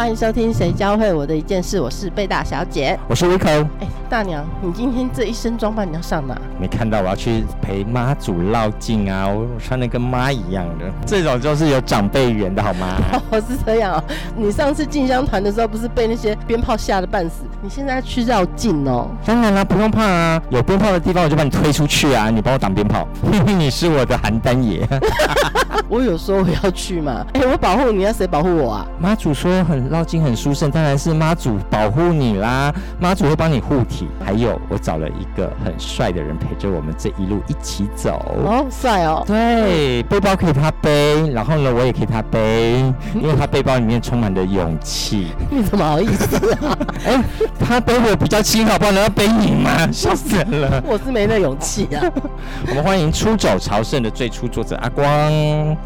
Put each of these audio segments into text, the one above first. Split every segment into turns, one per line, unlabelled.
欢迎收听《谁教会我的一件事》，我是贝大小姐，
我是 Vico。
哎，大娘，你今天这一身装扮你要上哪？
没看到我要去陪妈祖绕境啊！我穿的跟妈一样的，这种就是有长辈缘的好吗？
哦，是这样啊。你上次进香团的时候不是被那些鞭炮吓得半死？你现在去绕境哦？
当然啦，不用怕啊，有鞭炮的地方我就把你推出去啊！你帮我挡鞭炮，你是我的邯郸爷。
我有说我要去吗？哎，我保护你，要谁保护我啊？
妈祖说很。绕境很殊胜，当然是妈祖保护你啦，妈祖会帮你护体。还有，我找了一个很帅的人陪着我们这一路一起走。
哦，帅哦！
对，背包可以他背，然后呢，我也可以他背，因为他背包里面充满了勇气。
你怎么好意思啊？
哎，他背我比较轻，好不好？难道背你吗？笑死人了！
我是没那勇气啊。
我们欢迎出走朝圣的最初作者阿光。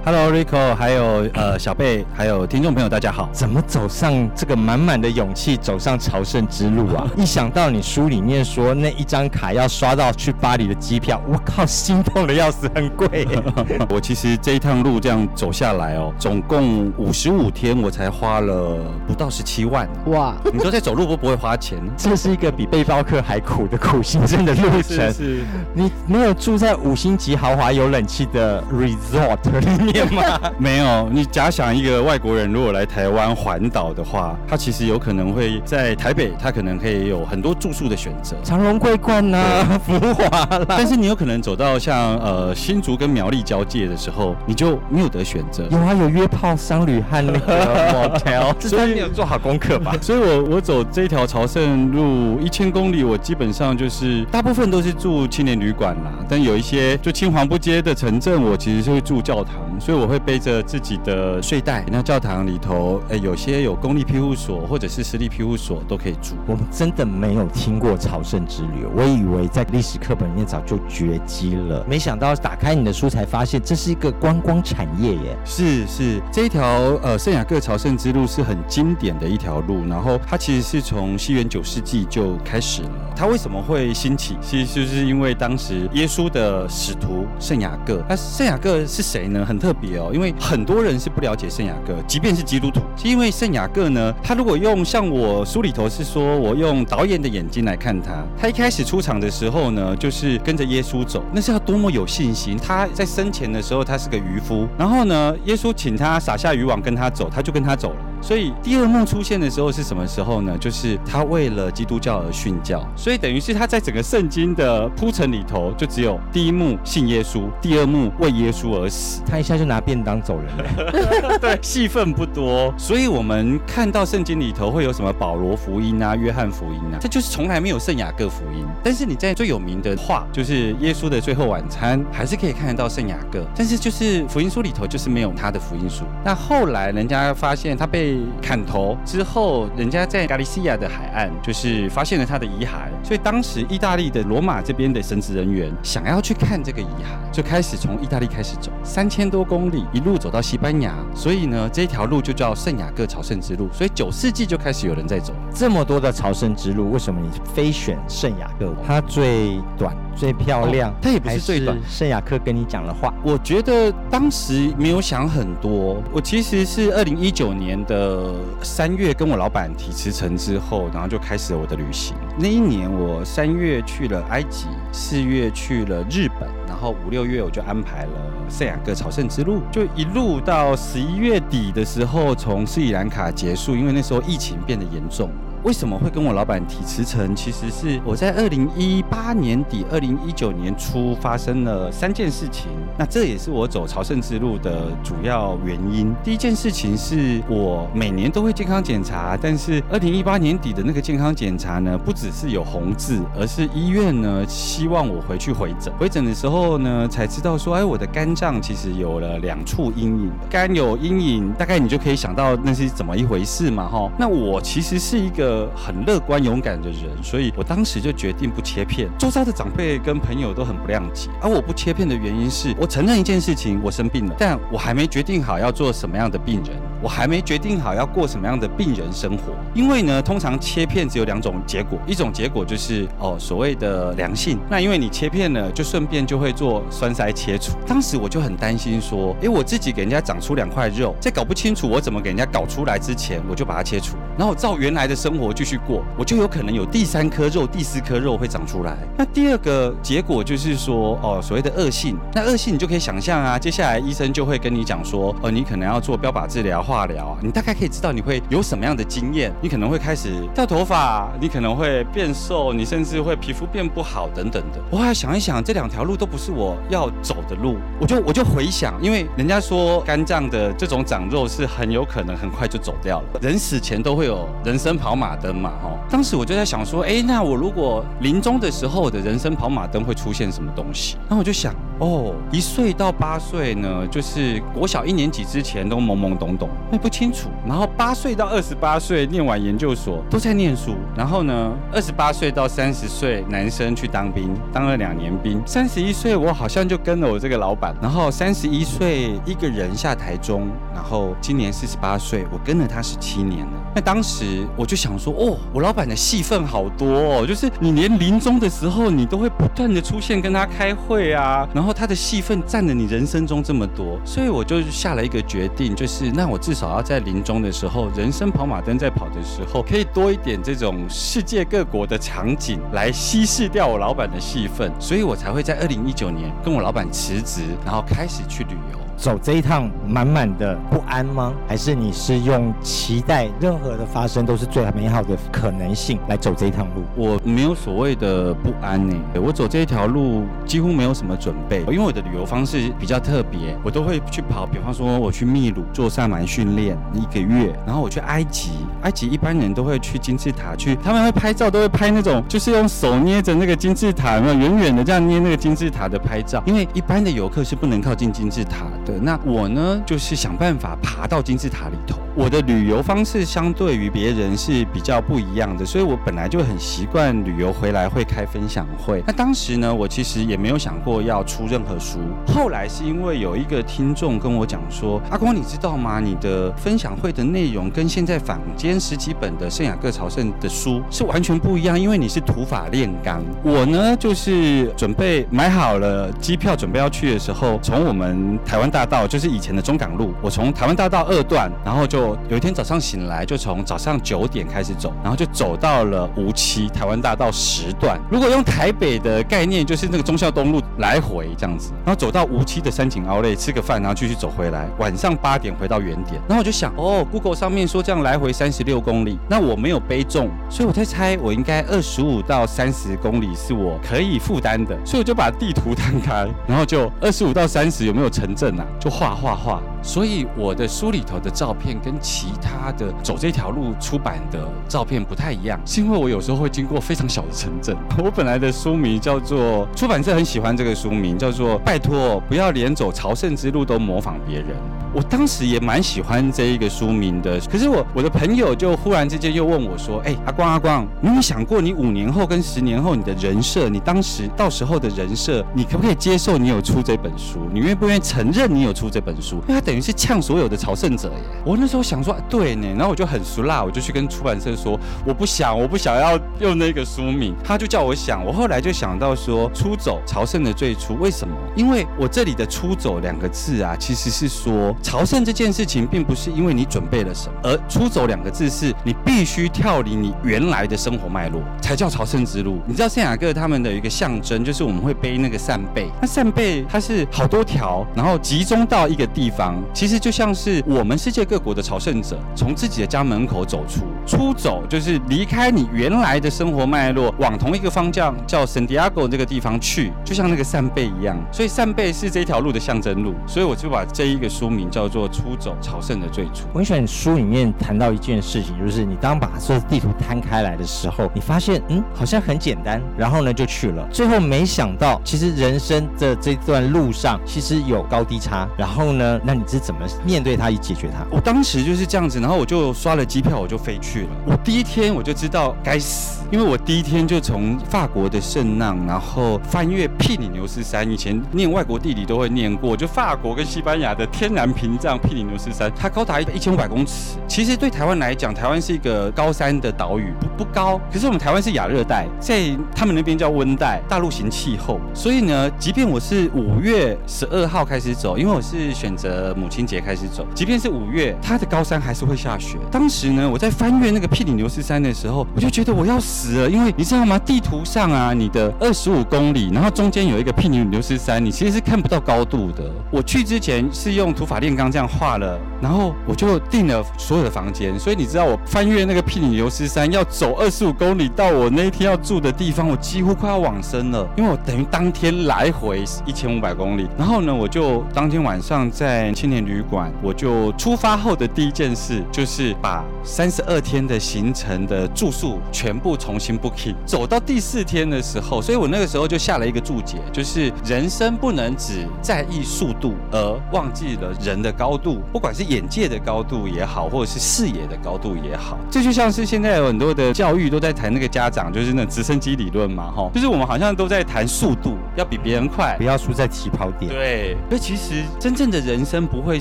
Hello Rico，还有呃小贝，还有听众朋友，大家好。
怎么走？上这个满满的勇气走上朝圣之路啊！一想到你书里面说那一张卡要刷到去巴黎的机票，我靠，心痛的要死，很贵。
我其实这一趟路这样走下来哦，总共五十五天，我才花了不到十七万。哇！你说在走路，不不会花钱？
这是一个比背包客还苦的苦行僧的路程。
是。
你没有住在五星级豪华有冷气的 resort 里面吗？
没有。你假想一个外国人如果来台湾环岛。的话，它其实有可能会在台北，它可能可以有很多住宿的选择，
长隆桂冠呐，浮 华啦。
但是你有可能走到像呃新竹跟苗栗交界的时候，你就没有得选择。
有啊，有约炮商旅和那个 motel，所以你有做好功课吧？
所以我我走这条朝圣路一千公里，我基本上就是大部分都是住青年旅馆啦，但有一些就青黄不接的城镇，我其实是会住教堂，所以我会背着自己的睡袋。那教堂里头，哎，有些有。公立庇护所或者是私立庇护所都可以住。
我们真的没有听过朝圣之旅，我以为在历史课本里面早就绝迹了。没想到打开你的书才发现，这是一个观光产业耶。
是是，这一条呃圣雅各朝圣之路是很经典的一条路，然后它其实是从西元九世纪就开始了。它为什么会兴起？其实就是因为当时耶稣的使徒圣雅各。那圣雅各是谁呢？很特别哦，因为很多人是不了解圣雅各，即便是基督徒，是因为圣雅。各呢？他如果用像我书里头是说，我用导演的眼睛来看他，他一开始出场的时候呢，就是跟着耶稣走，那是要多么有信心。他在生前的时候，他是个渔夫，然后呢，耶稣请他撒下渔网跟他走，他就跟他走了。所以第二幕出现的时候是什么时候呢？就是他为了基督教而殉教，所以等于是他在整个圣经的铺陈里头，就只有第一幕信耶稣，第二幕为耶稣而死，
他一下就拿便当走人了。
对，戏份不多，所以我们。看到圣经里头会有什么保罗福音啊、约翰福音啊，这就是从来没有圣雅各福音。但是你在最有名的话，就是耶稣的最后晚餐，还是可以看得到圣雅各。但是就是福音书里头就是没有他的福音书。那后来人家发现他被砍头之后，人家在加利西亚的海岸就是发现了他的遗骸，所以当时意大利的罗马这边的神职人员想要去看这个遗骸，就开始从意大利开始走三千多公里，一路走到西班牙。所以呢，这条路就叫圣雅各朝圣之。路，所以九世纪就开始有人在走
这么多的朝圣之路，为什么你非选圣雅各？它最短、最漂亮，
它也不是最短。
圣雅克跟你讲的话，
我觉得当时没有想很多。我其实是二零一九年的三月跟我老板提辞呈之后，然后就开始了我的旅行。那一年我三月去了埃及，四月去了日本，然后五六月我就安排了圣雅各朝圣之路，就一路到十一月底的时候，从斯里兰卡。结束，因为那时候疫情变得严重。为什么会跟我老板提辞呈？其实是我在二零一八年底、二零一九年初发生了三件事情。那这也是我走朝圣之路的主要原因。第一件事情是我每年都会健康检查，但是二零一八年底的那个健康检查呢，不只是有红字，而是医院呢希望我回去回诊。回诊的时候呢，才知道说，哎，我的肝脏其实有了两处阴影。肝有阴影，大概你就可以想到那是怎么一回事嘛，哈。那我其实是一个。很乐观勇敢的人，所以我当时就决定不切片。周遭的长辈跟朋友都很不谅解，而我不切片的原因是我承认一件事情，我生病了，但我还没决定好要做什么样的病人。我还没决定好要过什么样的病人生活。因为呢，通常切片只有两种结果，一种结果就是哦所谓的良性。那因为你切片了，就顺便就会做栓塞切除。当时我就很担心说，诶，我自己给人家长出两块肉，在搞不清楚我怎么给人家搞出来之前，我就把它切除，然后照原来的生活继续过，我就有可能有第三颗肉、第四颗肉会长出来。那第二个结果就是说，哦，所谓的恶性。那恶性你就可以想象啊，接下来医生就会跟你讲说，哦，你可能要做标靶治疗、化疗啊，你大概可以知道你会有什么样的经验，你可能会开始掉头发，你可能会变瘦，你甚至会皮肤变不好等等的。我后来想一想，这两条路都不是我要走的路，我就我就回想，因为人家说肝脏的这种长肉是很有可能很快就走掉了，人死前都会有人生跑马灯嘛，哈。当时我就在想说，哎，那我如果临终的时候我的人生跑马灯会出现什么东西？然后我就想，哦，一岁到八岁呢，就是国小一年级之前都懵懵懂懂，也不清楚。然后八岁到二十八岁念完研究所都在念书。然后呢，二十八岁到三十岁男生去当兵，当了两年兵。三十一岁我好像就跟了我这个老板。然后三十一岁一个人下台中，然后今年四十八岁，我跟了他十七年了。那当时我就想说，哦，我老板的戏份好多哦，就是你连临终的时候，你都会不断的出现跟他开会啊，然后他的戏份占了你人生中这么多，所以我就下了一个决定，就是那我至少要在临终的时候，人生跑马灯在跑的时候，可以多一点这种世界各国的场景来稀释掉我老板的戏份，所以我才会在二零一九年跟我老板辞职，然后开始去旅游。
走这一趟满满的不安吗？还是你是用期待任何的发生都是最美好的可能性来走这一趟路？
我没有所谓的不安呢，我走这一条路几乎没有什么准备，因为我的旅游方式比较特别，我都会去跑，比方说我去秘鲁做萨满训练一个月，然后我去埃及，埃及一般人都会去金字塔去，他们会拍照，都会拍那种就是用手捏着那个金字塔，那远远的这样捏那个金字塔的拍照，因为一般的游客是不能靠近金字塔的。那我呢，就是想办法爬到金字塔里头。我的旅游方式相对于别人是比较不一样的，所以我本来就很习惯旅游回来会开分享会。那当时呢，我其实也没有想过要出任何书。后来是因为有一个听众跟我讲说：“阿光，你知道吗？你的分享会的内容跟现在坊间十几本的圣雅各朝圣的书是完全不一样，因为你是土法炼钢。我呢，就是准备买好了机票，准备要去的时候，从我们台湾大道，就是以前的中港路，我从台湾大道二段，然后就有一天早上醒来，就从早上九点开始走，然后就走到了无期台湾大道十段。如果用台北的概念，就是那个忠孝东路来回这样子，然后走到无期的山景奥莱吃个饭，然后继续走回来，晚上八点回到原点。然后我就想，哦，Google 上面说这样来回三十六公里，那我没有背重，所以我在猜，我应该二十五到三十公里是我可以负担的，所以我就把地图摊开，然后就二十五到三十有没有城镇啊？就画画画。所以我的书里头的照片跟其他的走这条路出版的照片不太一样，是因为我有时候会经过非常小的城镇。我本来的书名叫做出版社很喜欢这个书名，叫做拜托不要连走朝圣之路都模仿别人。我当时也蛮喜欢这一个书名的，可是我我的朋友就忽然之间又问我说：“哎，阿光阿光，你有没有想过你五年后跟十年后你的人设，你当时到时候的人设，你可不可以接受你有出这本书？你愿不愿意承认你有出这本书？因为他等于是呛所有的朝圣者耶。我那时候想说，对呢，然后我就很熟辣，我就去跟出版社说，我不想，我不想要用那个书名。他就叫我想，我后来就想到说，出走朝圣的最初为什么？因为我这里的出走两个字啊，其实是说。朝圣这件事情，并不是因为你准备了什么，而出走两个字是你必须跳离你原来的生活脉络，才叫朝圣之路。你知道圣雅各他们的一个象征，就是我们会背那个扇贝，那扇贝它是好多条，然后集中到一个地方，其实就像是我们世界各国的朝圣者从自己的家门口走出，出走就是离开你原来的生活脉络，往同一个方向叫圣地亚哥这个地方去，就像那个扇贝一样。所以扇贝是这条路的象征路，所以我就把这一个书名。叫做出走朝圣的最初。
我很喜欢书里面谈到一件事情，就是你当把这地图摊开来的时候，你发现嗯好像很简单，然后呢就去了。最后没想到，其实人生的这段路上其实有高低差。然后呢，那你是怎么面对它以解决它？
我当时就是这样子，然后我就刷了机票，我就飞去了。我第一天我就知道该死。因为我第一天就从法国的圣浪，然后翻越庇里牛斯山。以前念外国地理都会念过，就法国跟西班牙的天然屏障庇里牛斯山，它高达一千五百公尺。其实对台湾来讲，台湾是一个高山的岛屿，不不高。可是我们台湾是亚热带，在他们那边叫温带，大陆型气候。所以呢，即便我是五月十二号开始走，因为我是选择母亲节开始走，即便是五月，它的高山还是会下雪。当时呢，我在翻越那个庇里牛斯山的时候，我就觉得我要死了，因为你知道吗？地图上啊，你的二十五公里，然后中间有一个庇里牛斯山，你其实是看不到高度的。我去之前是用土法炼钢这样画了，然后我就订了所有的房间。所以你知道，我翻越那个庇里牛斯山要走二十五公里到我那一天要住的地方，我几乎快要往生了，因为我等于当天来回一千五百公里。然后呢，我就当天晚上在青年旅馆，我就出发后的第一件事就是把三十二天的行程的住宿全部重新 booking。走到第四天的时候，所以我那个时候就下了一个注解，就是人生不能只在意速度而忘记了人的高度，不管是眼界的高度也好，或者是视野的高度也好。这就像是现在有很多的教育都在谈那个家长，就是那直升机理论嘛，哈，就是我们好像都在谈速度，要比别人快，
不要输在起跑点。
对，所以其实真正的人生不会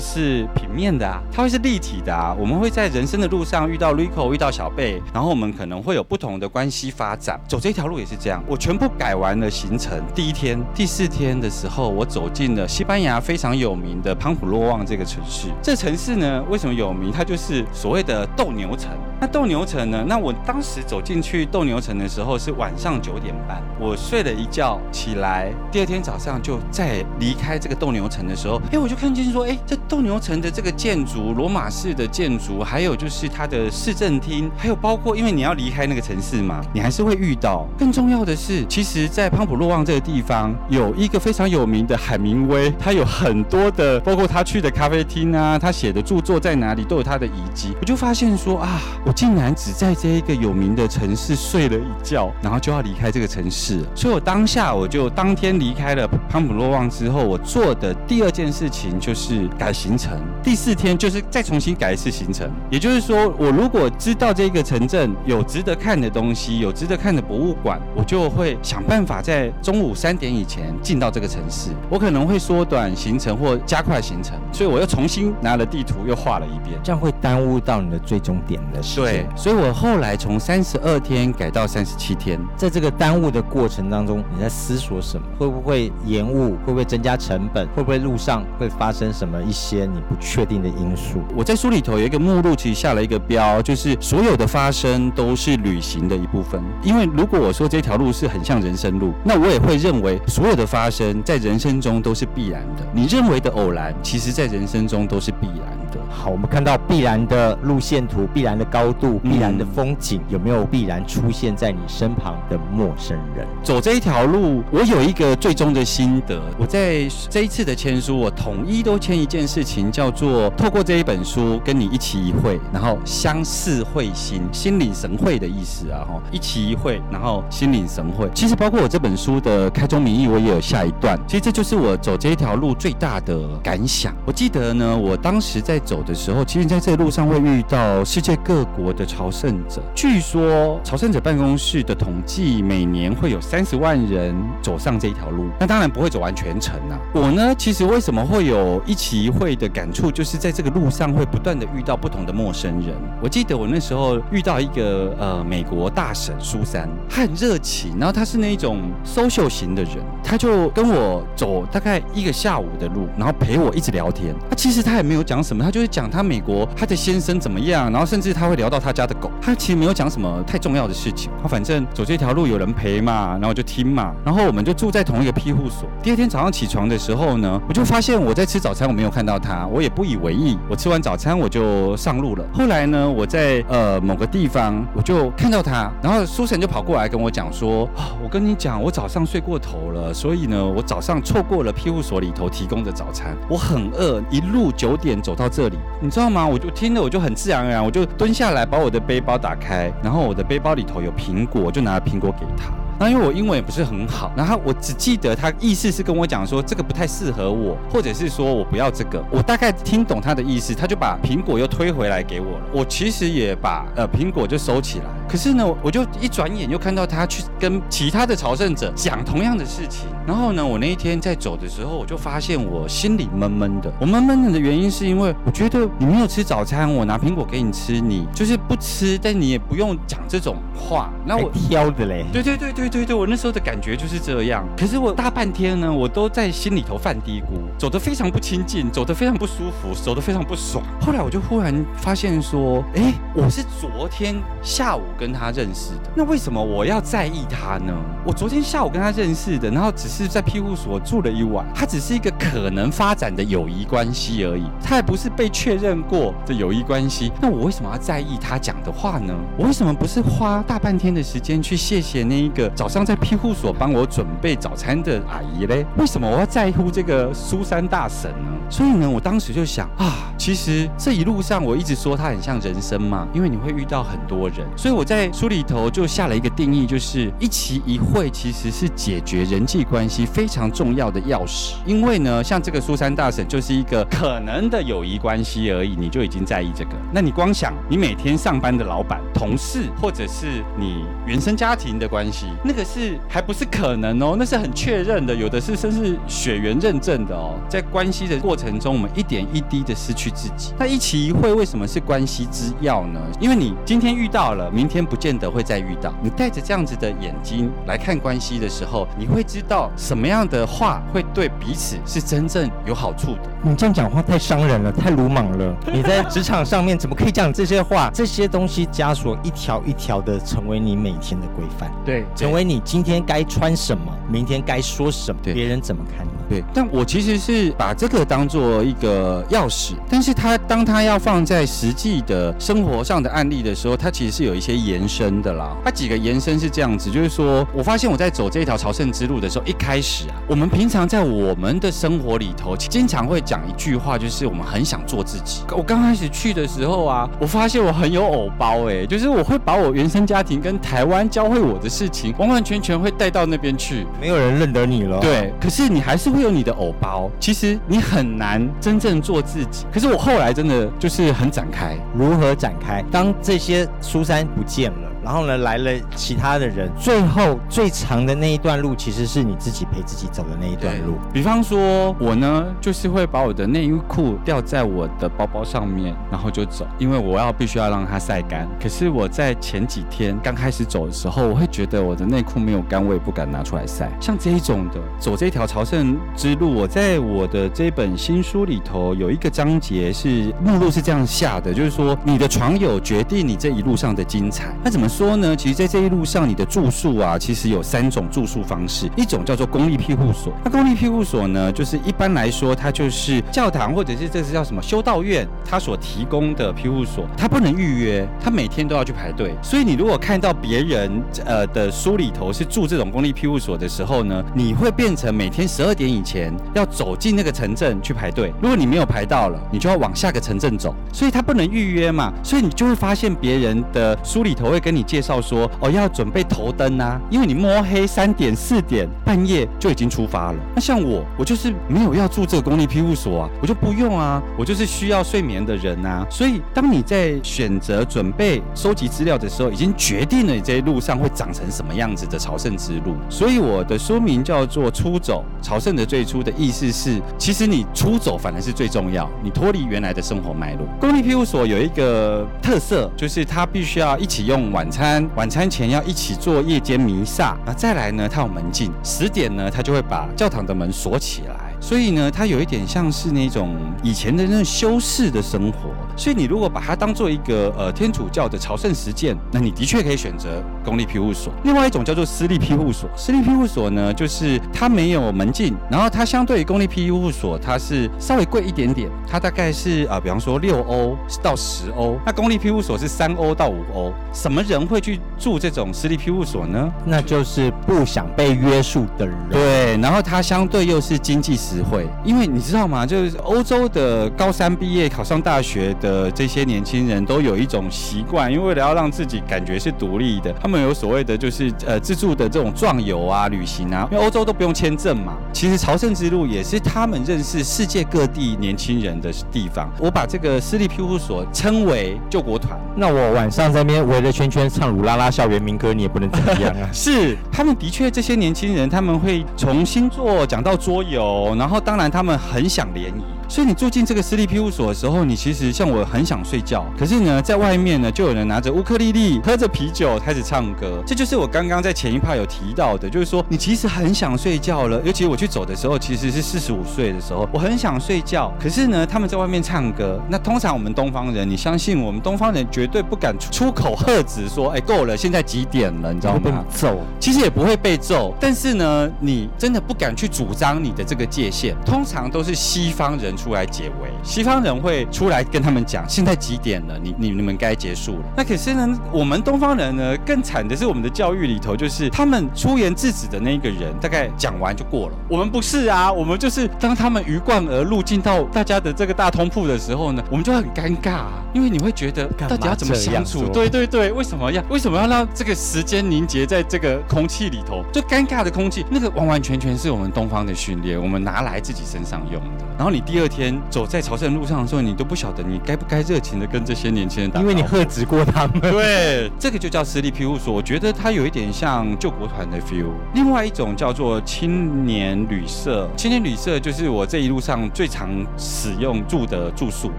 是平面的啊，它会是立体的啊。我们会在人生的路上遇到 Rico，遇到小贝，然后我们可能会有不同的关系发展。走这条路也是这样，我全部改完了行程。第一天、第四天的时候，我走进了西班牙非常有名的潘普洛旺这个城市。这城市呢，为什么有名？它就是所谓的斗牛城。那斗牛城呢？那我当时走进去斗牛城的时候是晚上九点半，我睡了一觉起来，第二天早上就在离开这个斗牛城的时候，哎，我就看见说，哎，这斗牛城的这个建筑，罗马式的建筑，还有就是它的市政厅，还有包括，因为你要离开那个城市嘛，你还是会遇到。更重要的是，其实，在潘普洛旺这个地方有一个非常有名的海明威，他有很多的，包括他去的咖啡厅啊，他写的著作在哪里，都有他的遗迹。我就发现说啊，我竟然只在这一个有名的城市睡了一觉，然后就要离开这个城市。所以我当下我就当天离开了潘普洛旺之后，我做的第二件事情就是改行程。第四天就是再重新改一次行程，也就是说，我如果知道这个城镇有值得看的东西，有值得看的博物馆，我就会想办法在中午三点以前进到这个城市。我可能会缩短行程或加快行程，所以我又重新拿了地图又画了一遍，
这样会耽误到你的最终点的时间。
对，所以我后来从三十二天改到三十七天。
在这个耽误的过程当中，你在思索什么？会不会延误？会不会增加成本？会不会路上会发生什么一些你不确定的因素？
我在书里头有一个目录，其实下了一个标，就是所有的发生都是旅行的一部分。因为如果我说这条路是很像人生路，那我也会认为所有的发生在人生中都是必然的。你认为的偶然，其实在人生中都是必然的。
好，我们看到必然的路线图、必然的高度、必然的风景，有没有必然出现在你身旁的陌生人？
走这一条路，我有一个最终的心得。我在这一次的签书，我统一都签一件事情，叫做透过这一本书跟你一起一会，然后相似会心，心领神会的意思啊！哈，一期一会，然后心领神会。其实包括我这本书的开宗明义，我也有下一段。其实这就是我走这一条路最大的感想。我记得呢，我当时在走的时候，其实在这路上会遇到世界各国的朝圣者。据说朝圣者办公室的统计，每年会有三十万人走上这一条路。那当然不会走完全程啊。我呢，其实为什么会有一期一会的感触，就是在这个路上会不断的遇到不同的陌生人。我记得我那时候遇到一个呃美国大婶苏珊，她很热情，然后她是那种 social 型的人，她就跟我走大概一个下午的路，然后陪我一直聊天。她其实她也没有讲什么，她就是讲她美国她的先生怎么样，然后甚至她会聊到她家的狗。她其实没有讲什么太重要的事情。她反正走这条路有人陪嘛，然后就听嘛，然后我们就住在同一个庇护所。第二天早上起床的时候呢，我就发现我在吃早餐，我没有看到她，我也不以为意。我吃完早餐我就上路了。后来呢，我在呃某个地方我就看到她，然后苏神就跑过来跟我讲说啊，我跟你讲，我早上睡过头了，所以呢，我早上错过了庇护所里头提供的早餐，我很饿，一路九点走到这里，你知道吗？我就听了，我就很自然而然，我就蹲下来把我的背包打开，然后我的背包里头有苹果，我就拿了苹果给他。那因为我英文也不是很好，然后我只记得他意思是跟我讲说这个不太适合我，或者是说我不要这个。我大概听懂他的意思，他就把苹果又推回来给我了。我其实也把呃苹果就收起来。可是呢，我就一转眼又看到他去跟其他的朝圣者讲同样的事情。然后呢，我那一天在走的时候，我就发现我心里闷闷的。我闷闷的原因是因为我觉得你没有吃早餐，我拿苹果给你吃，你就是不吃，但你也不用讲这种话。那我
挑的嘞，
对对对对对对对，我那时候的感觉就是这样。可是我大半天呢，我都在心里头犯嘀咕，走得非常不亲近，走得非常不舒服，走得非常不爽。后来我就忽然发现说，哎，我是昨天下午跟他认识的，那为什么我要在意他呢？我昨天下午跟他认识的，然后只是在庇护所住了一晚，他只是一个可能发展的友谊关系而已，他也不是被确认过的友谊关系。那我为什么要在意他讲的话呢？我为什么不是花大半天的时间去谢谢那一个早上在庇护所帮我准备早餐的阿姨嘞？为什么我要在乎这个苏珊大婶呢？所以呢，我当时就想啊，其实这一路上我一直说它很像人生嘛，因为你会遇到很多人，所以我在书里头就下了一个定义，就是一期一会其实是解决人际关系非常重要的钥匙。因为呢，像这个苏珊大婶就是一个可能的友谊关系而已，你就已经在意这个。那你光想你每天上班的老板、同事，或者是你原生家庭的关系，那个是还不是可能哦，那是很确认的，有的是甚至血缘认证的哦。在关系的过程中，我们一点一滴的失去自己。那一期一会为什么是关系之要呢？因为你今天遇到了，明天不见得会再遇到。你带着这样子的眼睛来看关系的时候，你会知道什么样的话会对彼此是真正有好处的。
你这样讲话太伤人了，太鲁莽了。你在职场上面怎么可以讲这些话？这些东西枷锁一条一条的成为你每天的规范，
对，
成为你今天该穿什么，明天该说什么，
对
别人怎么看你。
对，但我其实是把这个当做一个钥匙，但是它当它要放在实际的生活上的案例的时候，它其实是有一些延伸的啦。它几个延伸是这样子，就是说我发现我在走这条朝圣之路的时候，一开始啊，我们平常在我们的生活里头，经常会讲一句话，就是我们很想做自己。我刚开始去的时候啊，我发现我很有偶包哎，就是我会把我原生家庭跟台湾教会我的事情，完完全全会带到那边去。
没有人认得你了。，
对，可是你还是会有你的偶包，其实你很难真正做自己。可是我后来真的就是很展开，
如何展开？当这些苏珊不见了，然后呢来了其他的人，最后最长的那一段路，其实是你自己陪自己走的那一段路。
比方说，我呢就是会把我的内衣裤吊在我的包包上面，然后就走，因为我要必须要让它晒干。可是我在前几天刚开始走的时候，我会觉得我的内裤没有干，我也不敢拿出来晒。像这一种的走这条朝圣之路，我在我的这本新书里头有一个章节是目录是这样下的，就是说你的床友决定你这一路上的精彩。那怎么说呢？其实，在这一路上，你的住宿啊，其实有三种住宿方式，一种叫做公立庇护所。那公立庇护所呢，就是一般来说，它就是教堂或者是这是叫什么修道院，它所提供的庇护所，它不能预约，它每天都要去排队。所以你如果看到别人呃的书里头是住这种公立庇护所的时候呢，你会变成每天十二点以前要走进那个城镇去排队。如果你没有排到了，你就要往下个城镇走。所以它不能预约嘛，所以你就会发现别人的书里头会跟你介绍说，哦，要准备头灯啊，因为你摸黑三点四点半夜就已经出发了。那像我，我就是没有要住这个公立庇护所啊，我就不用啊，我就是需要睡眠的人啊。所以当你在选择准备收集资料的时候，已经决定了你这一路上会长成什么样子的朝圣之路。所以我的书名叫做《出走朝圣的最初》的意思是，其实你出走反而是最重要，你脱离原来的生活脉络。公立庇护所有一个特色，就是它必须要一起用晚餐，晚餐前要一起做夜间弥撒，那再来呢，他有门禁，十点呢，他就会把教堂的门锁起来。所以呢，它有一点像是那种以前的那种修士的生活。所以你如果把它当做一个呃天主教的朝圣实践，那你的确可以选择公立庇护所。另外一种叫做私立庇护所，私立庇护所呢，就是它没有门禁，然后它相对于公立庇护所，它是稍微贵一点点，它大概是啊、比方说六欧到十欧，那公立庇护所是三欧到五欧。什么人会去住这种私立庇护所呢？
那就是不想被约束的人。
对，然后它相对又是经济实实惠，因为你知道吗？就是欧洲的高三毕业考上大学的这些年轻人都有一种习惯，因为为了要让自己感觉是独立的，他们有所谓的就是呃自助的这种壮游啊、旅行啊，因为欧洲都不用签证嘛。其实朝圣之路也是他们认识世界各地年轻人的地方。我把这个私立庇护所称为救国团。
那我晚上在那边围着圈圈唱鲁拉拉校园民歌，你也不能怎么样啊。
是，他们的确这些年轻人，他们会从星座讲到桌游，然后然后当然他们很想联谊。所以你住进这个私立庇护所的时候，你其实像我很想睡觉，可是呢，在外面呢就有人拿着乌克丽丽，喝着啤酒开始唱歌。这就是我刚刚在前一趴有提到的，就是说你其实很想睡觉了。尤其我去走的时候，其实是四十五岁的时候，我很想睡觉。可是呢，他们在外面唱歌。那通常我们东方人，你相信我们东方人绝对不敢出口喝止说，哎，够了，现在几点了？你知道吗？
揍，
其实也不会被揍，但是呢，你真的不敢去主张你的这个界限。通常都是西方人。出来解围，西方人会出来跟他们讲，现在几点了？你你你们该结束了。那可是呢，我们东方人呢，更惨的是我们的教育里头，就是他们出言制止的那个人，大概讲完就过了。我们不是啊，我们就是当他们鱼贯而入进到大家的这个大通铺的时候呢，我们就很尴尬，啊，因为你会觉得到底要怎么相处？对对对，为什么要为什么要让这个时间凝结在这个空气里头？就尴尬的空气，那个完完全全是我们东方的训练，我们拿来自己身上用的。然后你第二天走在朝圣路上的时候，你都不晓得你该不该热情的跟这些年轻人打，
因为你喝止过他们。
对，这个就叫私立庇护所。我觉得它有一点像救国团的 feel。另外一种叫做青年旅社，青年旅社就是我这一路上最常使用住的住宿。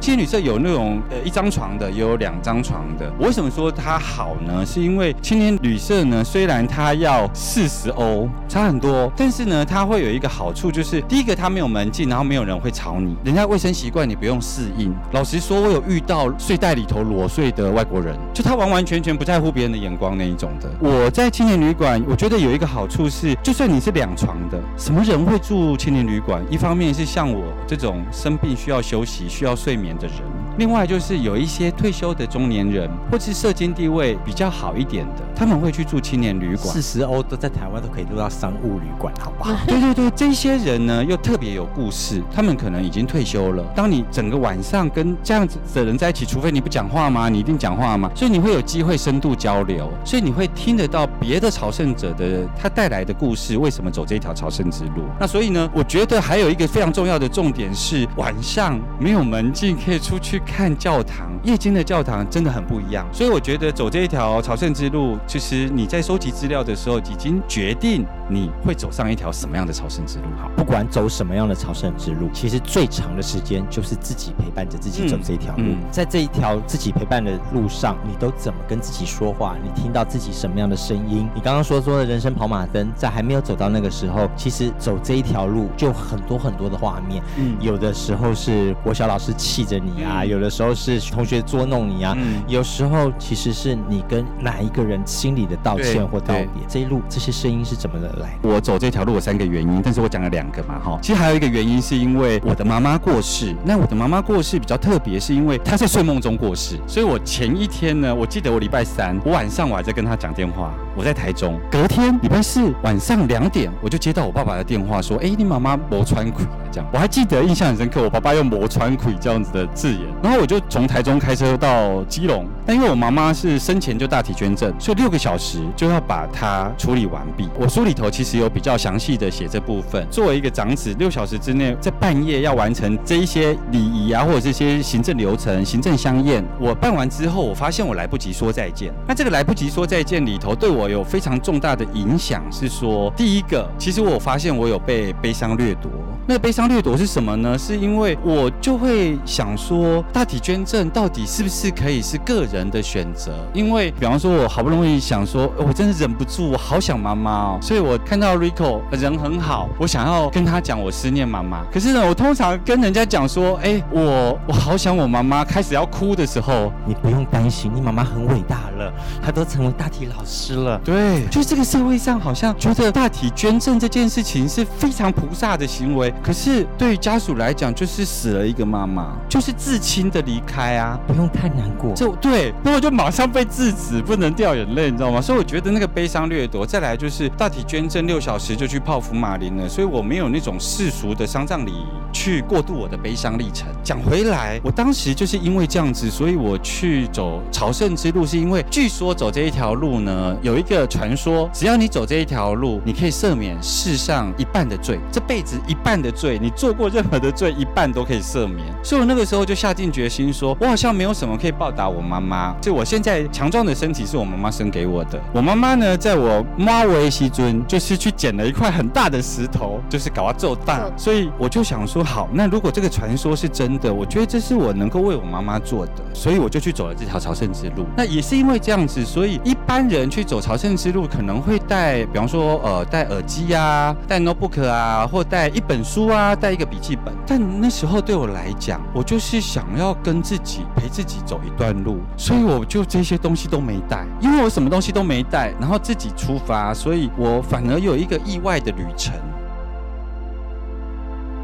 青年旅社有那种呃一张床的，也有两张床的。我为什么说它好呢？是因为青年旅社呢，虽然它要四十欧，差很多，但是呢，它会有一个好处，就是第一个它没有门禁，然后没有人。会吵你，人家卫生习惯你不用适应。老实说，我有遇到睡袋里头裸睡的外国人，就他完完全全不在乎别人的眼光那一种的。我在青年旅馆，我觉得有一个好处是，就算你是两床的，什么人会住青年旅馆？一方面是像我这种生病需要休息、需要睡眠的人，另外就是有一些退休的中年人，或是社经地位比较好一点的，他们会去住青年旅馆。
四十欧都在台湾都可以住到商务旅馆，好不好？
对对对，这些人呢又特别有故事，他们。可能已经退休了。当你整个晚上跟这样子的人在一起，除非你不讲话吗？你一定讲话吗？所以你会有机会深度交流，所以你会听得到别的朝圣者的他带来的故事，为什么走这条朝圣之路？那所以呢，我觉得还有一个非常重要的重点是，晚上没有门禁可以出去看教堂，夜间的教堂真的很不一样。所以我觉得走这一条朝圣之路，其实你在收集资料的时候，已经决定你会走上一条什么样的朝圣之路。
好，不管走什么样的朝圣之路。其实最长的时间就是自己陪伴着自己走这一条路，在这一条自己陪伴的路上，你都怎么跟自己说话？你听到自己什么样的声音？你刚刚说说的人生跑马灯，在还没有走到那个时候，其实走这一条路就很多很多的画面。嗯，有的时候是国小老师气着你啊，有的时候是同学捉弄你啊，有时候其实是你跟哪一个人心里的道歉或道别。这一路这些声音是怎么的来？
我走这条路有三个原因，但是我讲了两个嘛，哈。其实还有一个原因是因为。我的妈妈妈过世，那我的妈妈过世比较特别，是因为她在睡梦中过世，所以我前一天呢，我记得我礼拜三，我晚上我还在跟她讲电话，我在台中，隔天礼拜四晚上两点，我就接到我爸爸的电话，说，哎，你妈妈磨穿盔了，这样，我还记得印象很深刻，我爸爸用磨穿盔这样子的字眼，然后我就从台中开车到基隆，但因为我妈妈是生前就大体捐赠，所以六个小时就要把它处理完毕。我书里头其实有比较详细的写这部分，作为一个长子，六小时之内在半夜。要完成这一些礼仪啊，或者这些行政流程、行政相验，我办完之后，我发现我来不及说再见。那这个来不及说再见里头，对我有非常重大的影响，是说，第一个，其实我发现我有被悲伤掠夺。那个悲伤掠夺是什么呢？是因为我就会想说，大体捐赠到底是不是可以是个人的选择？因为，比方说，我好不容易想说，我真的忍不住，我好想妈妈哦，所以我看到 Rico 人很好，我想要跟他讲我思念妈妈。可是呢，我通常跟人家讲说，哎，我我好想我妈妈，开始要哭的时候，
你不用担心，你妈妈很伟大了，她都成为大体老师了。
对，就这个社会上好像觉得大体捐赠这件事情是非常菩萨的行为。可是对于家属来讲，就是死了一个妈妈，就是至亲的离开啊，
不用太难过。
就对，然后就马上被制止，不能掉眼泪。你知道吗？所以我觉得那个悲伤掠夺。再来就是大体捐赠六小时就去泡福马林了，所以我没有那种世俗的丧葬礼仪去过渡我的悲伤历程。讲回来，我当时就是因为这样子，所以我去走朝圣之路，是因为据说走这一条路呢，有一个传说，只要你走这一条路，你可以赦免世上一半的罪，这辈子一半的罪，你做过任何的罪，一半都可以赦免。所以我那个时候就下定决心说，我好像没有什么可以报答我妈妈，就我现在强壮的身体是我妈妈生给我的。我妈妈呢，在我妈为西尊，就是去捡了一块很大的石头，就是搞它揍大，所以我就想说，好，那如果这个传说是真的，我觉得这是我能够为我妈妈做的，所以我就去走了这条朝圣之路。那也是因为这样子，所以一般人去走朝圣之路可能会带，比方说呃带耳机啊，带 notebook 啊，或带一本书啊，带一个笔记本。但那时候对我来讲，我就是想要跟自己陪自己走一段路，所以我就这些东西都没带，因为我什么东西都没带，然后自己出发，所以我反而有一个意外的旅程。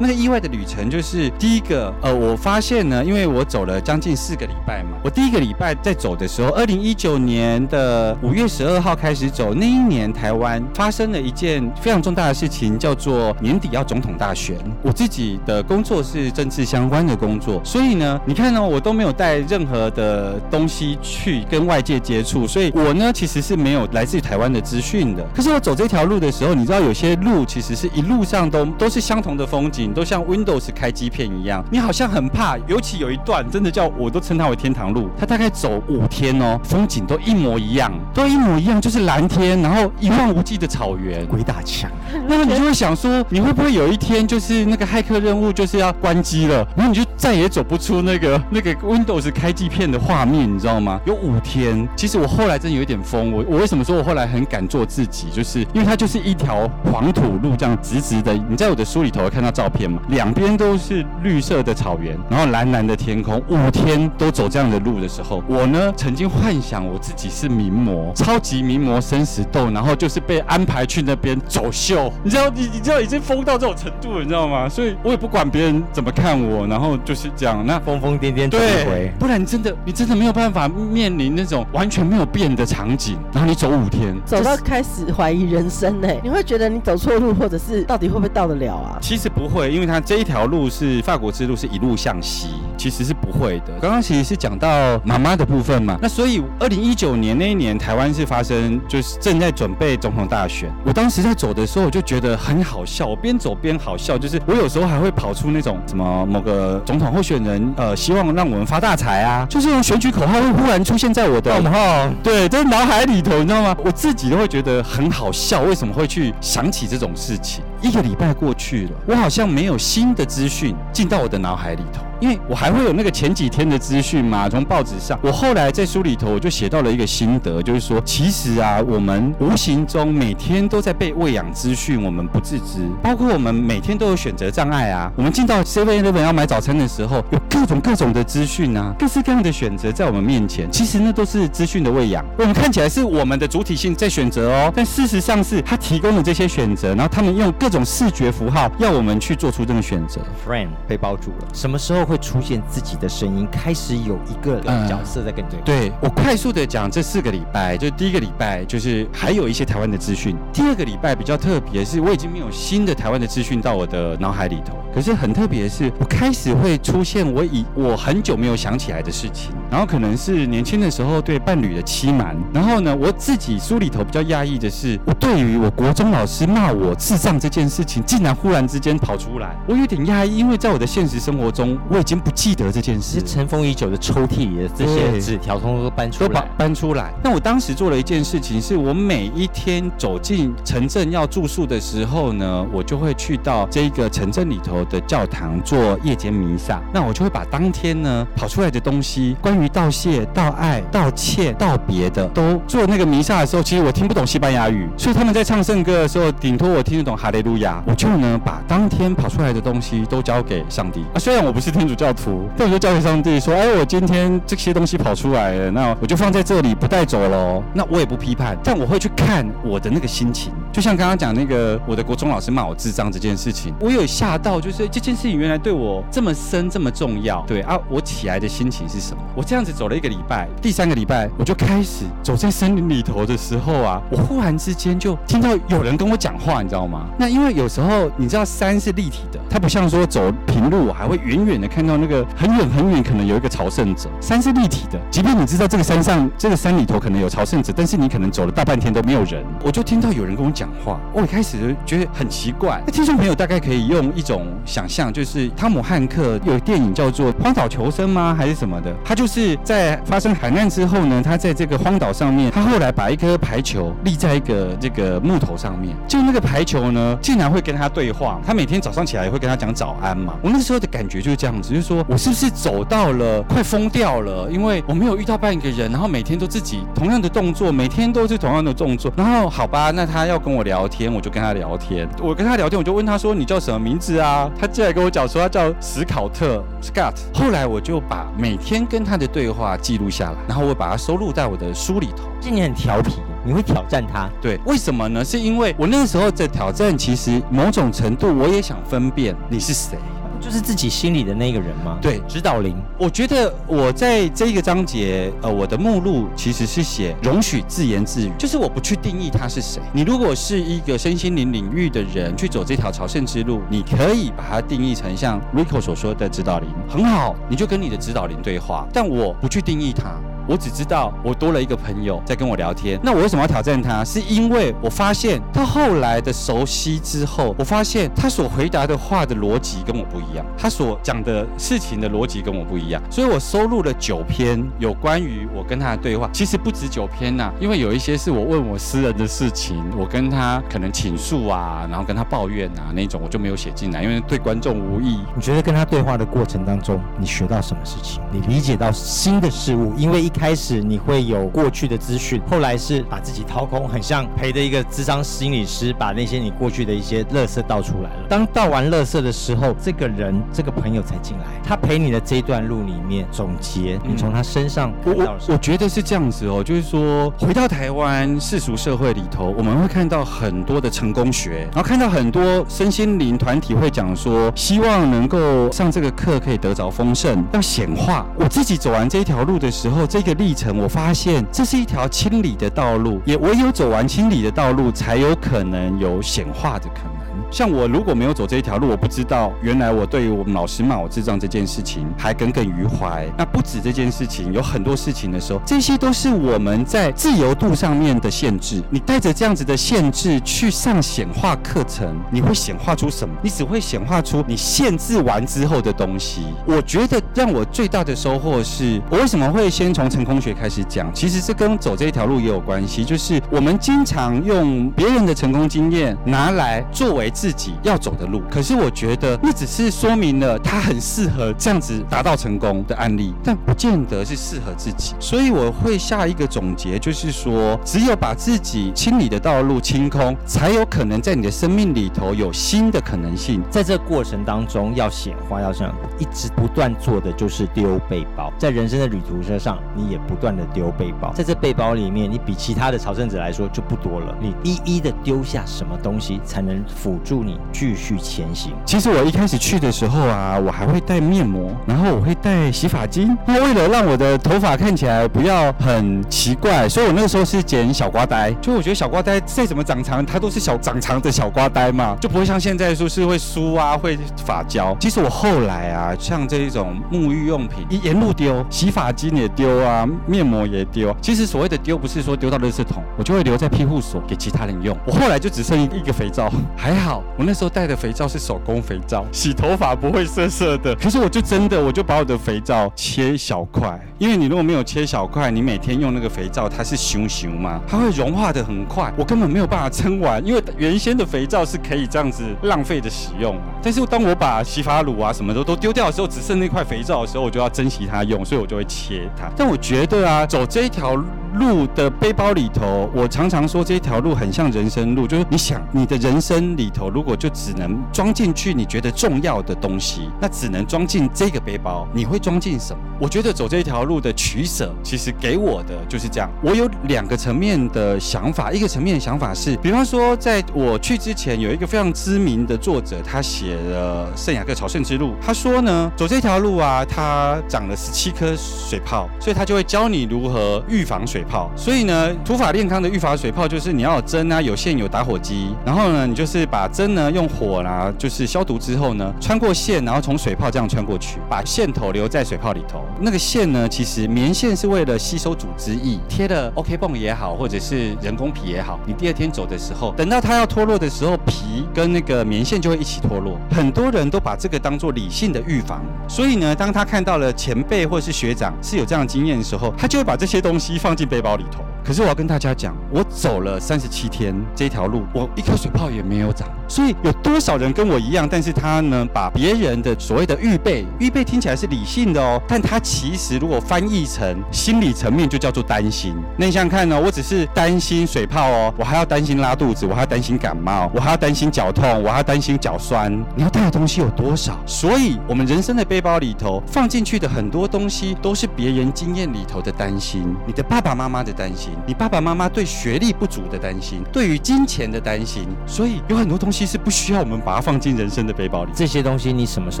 那个意外的旅程就是第一个，呃，我发现呢，因为我走了将近四个礼拜嘛，我第一个礼拜在走的时候，二零一九年的五月十二号开始走，那一年台湾发生了一件非常重大的事情，叫做年底要总统大选。我自己的工作是政治相关的工作，所以呢，你看呢，我都没有带任何的东西去跟外界接触，所以我呢其实是没有来自于台湾的资讯的。可是我走这条路的时候，你知道有些路其实是一路上都都是相同的风景。都像 Windows 开机片一样，你好像很怕，尤其有一段真的叫我都称它为天堂路，它大概走五天哦，风景都一模一样，都一模一样，就是蓝天，然后一望无际的草原，
鬼打墙。
那么你就会想说，你会不会有一天就是那个骇客任务就是要关机了，然后你就再也走不出那个那个 Windows 开机片的画面，你知道吗？有五天，其实我后来真有一点疯，我我为什么说我后来很敢做自己，就是因为它就是一条黄土路，这样直直的。你在我的书里头会看到照片嘛，两边都是绿色的草原，然后蓝蓝的天空，五天都走这样的路的时候，我呢曾经幻想我自己是名模，超级名模生死斗，然后就是被安排去那边走秀。你知道，你你知道已经疯到这种程度了，你知道吗？所以我也不管别人怎么看我，然后就是这样。那
疯疯癫癫
对，不然你真的你真的没有办法面临那种完全没有变的场景，然后你走五天，
走到开始怀疑人生呢？你会觉得你走错路，或者是到底会不会到得了啊？
其实不会，因为它这一条路是法国之路，是一路向西，其实是不会的。刚刚其实是讲到妈妈的部分嘛，那所以二零一九年那一年，台湾是发生就是正在准备总统大选，我当时在走的时候，我就觉得很好笑，我边走边好笑，就是我有时候还会跑出那种什么某个总统候选人，呃，希望让我们发大财啊，就是用选举口号会忽然出现在我的
口号，
对，在脑海里头，你知道吗？我自己都会觉得很好笑，为什么会去想起这种事情？一个礼拜过去了，我好像没有新的资讯进到我的脑海里头。因为我还会有那个前几天的资讯嘛，从报纸上。我后来在书里头我就写到了一个心得，就是说，其实啊，我们无形中每天都在被喂养资讯，我们不自知。包括我们每天都有选择障碍啊。我们进到 Seven Eleven 要买早餐的时候，有各种各种的资讯啊，各式各样的选择在我们面前。其实那都是资讯的喂养。我们看起来是我们的主体性在选择哦，但事实上是他提供了这些选择，然后他们用各种视觉符号要我们去做出这个选择。
Friend 被包住了，什么时候？会出现自己的声音，开始有一个角色在跟你
对。我快速的讲这四个礼拜，就第一个礼拜就是还有一些台湾的资讯，第二个礼拜比较特别，是我已经没有新的台湾的资讯到我的脑海里头。可是很特别的是，我开始会出现我以我很久没有想起来的事情，然后可能是年轻的时候对伴侣的欺瞒，然后呢，我自己书里头比较压抑的是，我对于我国中老师骂我智障这件事情，竟然忽然之间跑出来，我有点压抑，因为在我的现实生活中，我已经不记得这件事，
尘封已久的抽屉里的这些纸条，通通都搬出来，
都搬搬出来。那我当时做了一件事情，是我每一天走进城镇要住宿的时候呢，我就会去到这个城镇里头的教堂做夜间弥撒。那我就会把当天呢跑出来的东西，关于道谢、道爱、道歉、道别的，都做那个弥撒的时候，其实我听不懂西班牙语，所以他们在唱圣歌的时候，顶多我听得懂哈利路亚。我就呢把当天跑出来的东西都交给上帝啊，虽然我不是听。主教徒，但我就交给上帝说，哎，我今天这些东西跑出来了，那我就放在这里不带走喽。那我也不批判，但我会去看我的那个心情。就像刚刚讲那个我的国中老师骂我智障这件事情，我有吓到，就是这件事情原来对我这么深这么重要。对啊，我起来的心情是什么？我这样子走了一个礼拜，第三个礼拜我就开始走在森林里头的时候啊，我忽然之间就听到有人跟我讲话，你知道吗？那因为有时候你知道山是立体的，它不像说走平路，我还会远远的看看到那个很远很远可能有一个朝圣者。山是立体的，即便你知道这个山上这个山里头可能有朝圣者，但是你可能走了大半天都没有人，我就听到有人跟我讲话。我一开始觉得很奇怪。那听众朋友大概可以用一种想象，就是汤姆汉克有电影叫做《荒岛求生》吗？还是什么的？他就是在发生海难之后呢，他在这个荒岛上面，他后来把一颗排球立在一个这个木头上面，就那个排球呢，竟然会跟他对话。他每天早上起来也会跟他讲早安嘛。我那时候的感觉就是这样子，就是说我是不是走到了快疯掉了？因为我没有遇到半个人，然后每天都自己同样的动作，每天都是同样的动作。然后好吧，那他要跟我聊天，我就跟他聊天。我跟他聊天，我就问他说：“你叫什么名字啊？”他进来跟我讲说他叫史考特 （Scott）。后来我就把每天跟他的对话记录下来，然后我把它收录在我的书里头。
今年很调皮，你会挑战他？
对，为什么呢？是因为我那时候的挑战，其实某种程度我也想分辨你是谁。
就是自己心里的那个人吗？
对，
指导灵。
我觉得我在这一个章节，呃，我的目录其实是写容许自言自语，就是我不去定义他是谁。你如果是一个身心灵领域的人去走这条朝圣之路，你可以把它定义成像 Rico 所说的指导灵，很好，你就跟你的指导灵对话。但我不去定义他。我只知道我多了一个朋友在跟我聊天。那我为什么要挑战他？是因为我发现他后来的熟悉之后，我发现他所回答的话的逻辑跟我不一一样，他所讲的事情的逻辑跟我不一样。所以我收录了九篇有关于我跟他的对话。其实不止九篇呐，因为有一些是我问我私人的事情，我跟他可能倾诉啊，然后跟他抱怨啊那种，我就没有写进来，因为对观众无益。
你觉得跟他对话的过程当中，你学到什么事情？你理解到新的事物？因为一开始你会有过去的资讯，后来是把自己掏空，很像陪着一个智商心理师，把那些你过去的一些乐色倒出来了。当倒完乐色的时候，这个人这个朋友才进来，他陪你的这一段路里面总结，你从他身上
我我我觉得是这样子哦，就是说回到台湾世俗社会里头，我们会看到很多的成功学，然后看到很多身心灵团体会讲说，希望能够上这个课可以得着丰盛，要显化。我自己走完这一条路的时候，这个历程，我发现这是一条清理的道路，也唯有走完清理的道路，才有可能有显化的可能。像我如果没有走这一条路，我不知道原来我对于我们老师骂我智障这件事情还耿耿于怀。那不止这件事情，有很多事情的时候，这些都是我们在自由度上面的限制。你带着这样子的限制去上显化课程，你会显化出什么？你只会显化出你限制完之后的东西。我觉得让我最大的收获是，我为什么会先从成功学开始讲？其实这跟走这一条路也有关系，就是我们经常用别人的成功经验拿来作为。自己要走的路，可是我觉得那只是说明了他很适合这样子达到成功的案例，但不见得是适合自己。所以我会下一个总结，就是说，只有把自己清理的道路清空，才有可能在你的生命里头有新的可能性。
在这过程当中，要显化，要这样一直不断做的就是丢背包。在人生的旅途车上，你也不断的丢背包。在这背包里面，你比其他的朝圣者来说就不多了。你一一的丢下什么东西，才能辅。助你继续前行。
其实我一开始去的时候啊，我还会带面膜，然后我会带洗发精。那为了让我的头发看起来不要很奇怪，所以我那个时候是剪小瓜呆。就我觉得小瓜呆再怎么长长，它都是小长长的小瓜呆嘛，就不会像现在说是会梳啊，会发胶。其实我后来啊，像这一种沐浴用品，一沿路丢，洗发精也丢啊，面膜也丢。其实所谓的丢，不是说丢到垃圾桶，我就会留在庇护所给其他人用。我后来就只剩一个肥皂，还好。我那时候带的肥皂是手工肥皂，洗头发不会涩涩的。可是我就真的，我就把我的肥皂切小块，因为你如果没有切小块，你每天用那个肥皂，它是熊熊嘛，它会融化的很快，我根本没有办法撑完。因为原先的肥皂是可以这样子浪费的使用，但是当我把洗发乳啊什么的都丢掉的时候，只剩那块肥皂的时候，我就要珍惜它用，所以我就会切它。但我觉得啊，走这一条路的背包里头，我常常说这条路很像人生路，就是你想你的人生里头，如果就只能装进去你觉得重要的东西，那只能装进这个背包，你会装进什么？我觉得走这条路的取舍，其实给我的就是这样。我有两个层面的想法，一个层面的想法是，比方说在我去之前，有一个非常知名的作者，他写了《圣雅各朝圣之路》，他说呢，走这条路啊，他长了十七颗水泡，所以他就会教你如何预防水水泡。所以呢，土法炼钢的预防水泡就是你要有针啊，有线，有打火机，然后呢，你就是把针呢用火啦，就是消毒之后呢，穿过线，然后从水泡这样穿过去，把线头留在水泡里头。那个线呢，其实棉线是为了吸收组织液，贴的 OK 泵也好，或者是人工皮也好，你第二天走的时候，等到它要脱落的时候，皮跟那个棉线就会一起脱落。很多人都把这个当做理性的预防，所以呢，当他看到了前辈或是学长是有这样经验的时候，他就会把这些东西放进背包里头。可是我要跟大家讲，我走了三十七天这条路，我一颗水泡也没有长。所以有多少人跟我一样，但是他呢，把别人的所谓的预备，预备听起来是理性的哦，但他其实如果翻译成心理层面，就叫做担心。那你想想看呢？我只是担心水泡哦，我还要担心拉肚子，我还要担心感冒，我还要担心脚痛，我还要担心脚酸。你要带的东西有多少？所以，我们人生的背包里头放进去的很多东西，都是别人经验里头的担心，你的爸爸妈妈的担心，你爸爸妈妈对学历不足的担心，对于金钱的担心。所以有很多东西是不需要我们把它放进人生的背包里。
这些东西你什么时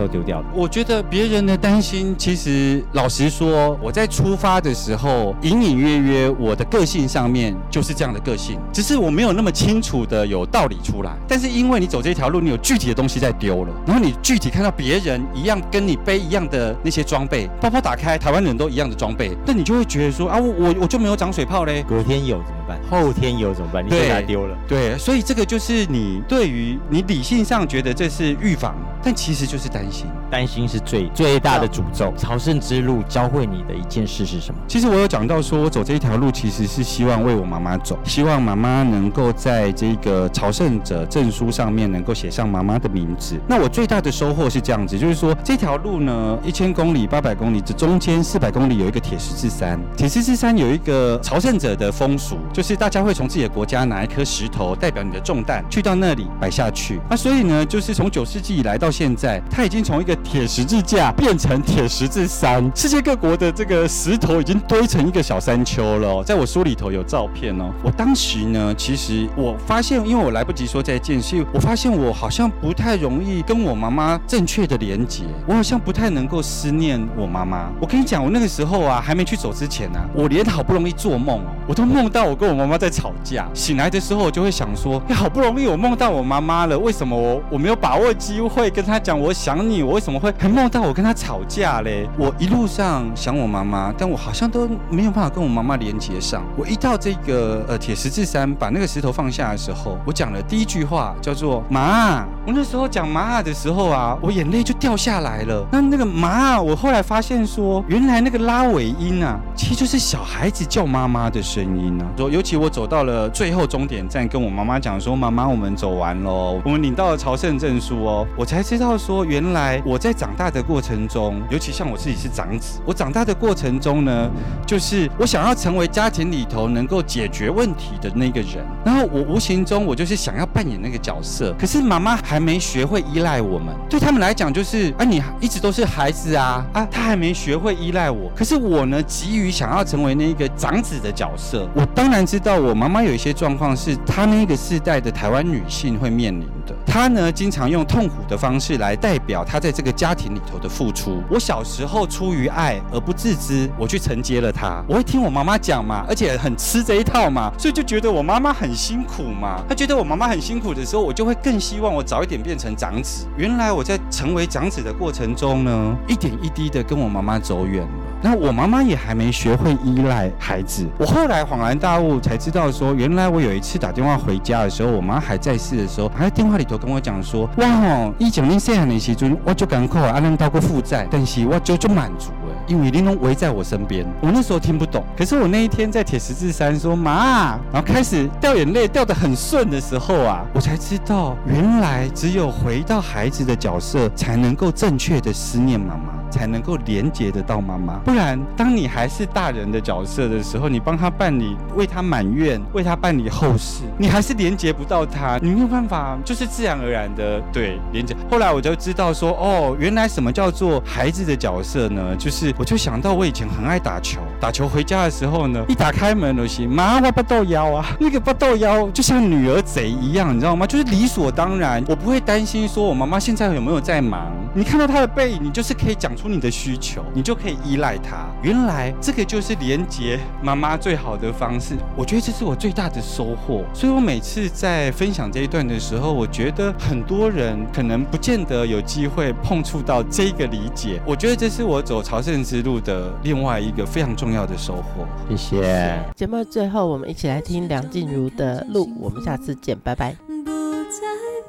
候丢掉的？
我觉得别人的担心，其实老实说，我在出发的时候，隐隐约约我的个性上面就是这样的个性，只是我没有那么清楚的有道理出来。但是因为你走这条路，你有具体的东西在丢了，然后你具体看到别人一样跟你背一样的那些装备，包包打开，台湾人都一样的装备，那你就会觉得说啊，我我我就没有长水泡嘞。
隔天有怎么办？后天有怎么办？你给它丢了。
对，所以这个就是你对于你理性上觉得这是预防，但其实就是担心。
担心是最最大的诅咒。朝圣之路教会你的一件事是什么？
其实我有讲到说，我走这一条路其实是希望为我妈妈走，希望妈妈能够在这个朝圣者证书上面能够写上妈妈的名字。那我最大的收获是这样子，就是说这条路呢，一千公里、八百公里，这中间四百公里有一个铁十字山。铁十字山有一个呃朝圣者的风俗，就是大家会从自己的国家拿一颗石头代表你的重担，去到那里摆下去。那所以呢，就是从九世纪以来到现在，它已经从一个铁十字架变成铁十字山，世界各国的这个石头已经堆成一个小山丘了。在我书里头有照片哦。我当时呢，其实我发现，因为我来不及说再见，所以我发现我好像不太容易跟我妈妈正确的连接，我好像不太能够思念我妈妈。我跟你讲，我那个时候啊，还没去走之前啊，我连好不容易做梦，我都梦到我跟我妈妈在吵架。醒来的时候，我就会想说，哎，好不容易我梦到我妈妈了，为什么我我没有把握机会跟她讲我想你？我为什么会还梦到我跟她吵架嘞？我一路上想我妈妈，但我好像都没有办法跟我妈妈连接上。我一到这个呃铁十字山，把那个石头放下的时候，我讲了第一句话叫做妈。我那时候讲妈的时候啊，我眼泪就掉下来了。那那个妈，我后来发现说，原来那个拉尾音啊，其实就是小孩子叫妈妈的声音啊。说尤其我走到了最后终点站，跟我妈妈讲说，妈妈，我们走完喽，我们领到了朝圣证书哦，我才知道说，原来我在长大的过程中，尤其像我自己是长子，我长大的过程中呢，就是我想要成为家庭里头能够解决问题的那个人，然后我无形中我就是想要扮演那个角色，可是妈妈还没学会依赖我们，对他们来讲就是啊，你一直都是孩子啊，啊，他还没学会依赖我，可是我呢，急于想要成为那个长长子的角色，我当然知道我妈妈有一些状况是她那个世代的台湾女性会面临的，她呢经常用痛苦的方式来代表她在这个家庭里头的付出。我小时候出于爱而不自知，我去承接了她，我会听我妈妈讲嘛，而且很吃这一套嘛，所以就觉得我妈妈很辛苦嘛。她觉得我妈妈很辛苦的时候，我就会更希望我早一点变成长子。原来我在成为长子的过程中呢，一点一滴的跟我妈妈走远了。那我妈妈也还没学会依赖孩子。我后来恍然大悟，才知道说，原来我有一次打电话回家的时候，我妈还在世的时候，还在电话里头跟我讲说：“哇吼，以前你细汉的时阵，我就赶快啊，能到过负债，但是我就就满足了，因为玲珑围在我身边。”我那时候听不懂，可是我那一天在铁十字山说妈，然后开始掉眼泪，掉得很顺的时候啊，我才知道，原来只有回到孩子的角色，才能够正确的思念妈妈。才能够连接得到妈妈。不然，当你还是大人的角色的时候，你帮他办理，为他满愿，为他办理后事，你还是连接不到他，你没有办法，就是自然而然的对连接。后来我就知道说，哦，原来什么叫做孩子的角色呢？就是我就想到我以前很爱打球，打球回家的时候呢，一打开门就行，妈，我不豆腰啊，那个不豆腰就像女儿贼一样，你知道吗？就是理所当然，我不会担心说我妈妈现在有没有在忙。你看到她的背影，你就是可以讲出你的需求，你就可以依赖她。原来这个就是连接妈妈最好的方式。我觉得这是我最大的收获。所以我每次在分享这一段的时候，我觉得很多人可能不见得有机会碰触到这个理解。我觉得这是我走朝圣之路的另外一个非常重要的收获。
谢谢。
节目最后，我们一起来听梁静茹的《路》，我们下次见，拜拜。
不在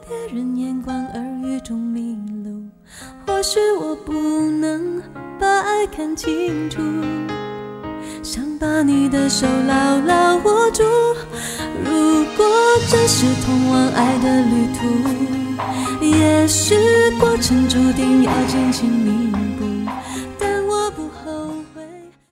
别人眼光耳语中迷路，或许我不能把爱看清楚，想把你的手牢牢握住。如果这是通往爱的旅途，也许过程注定要荆棘密布。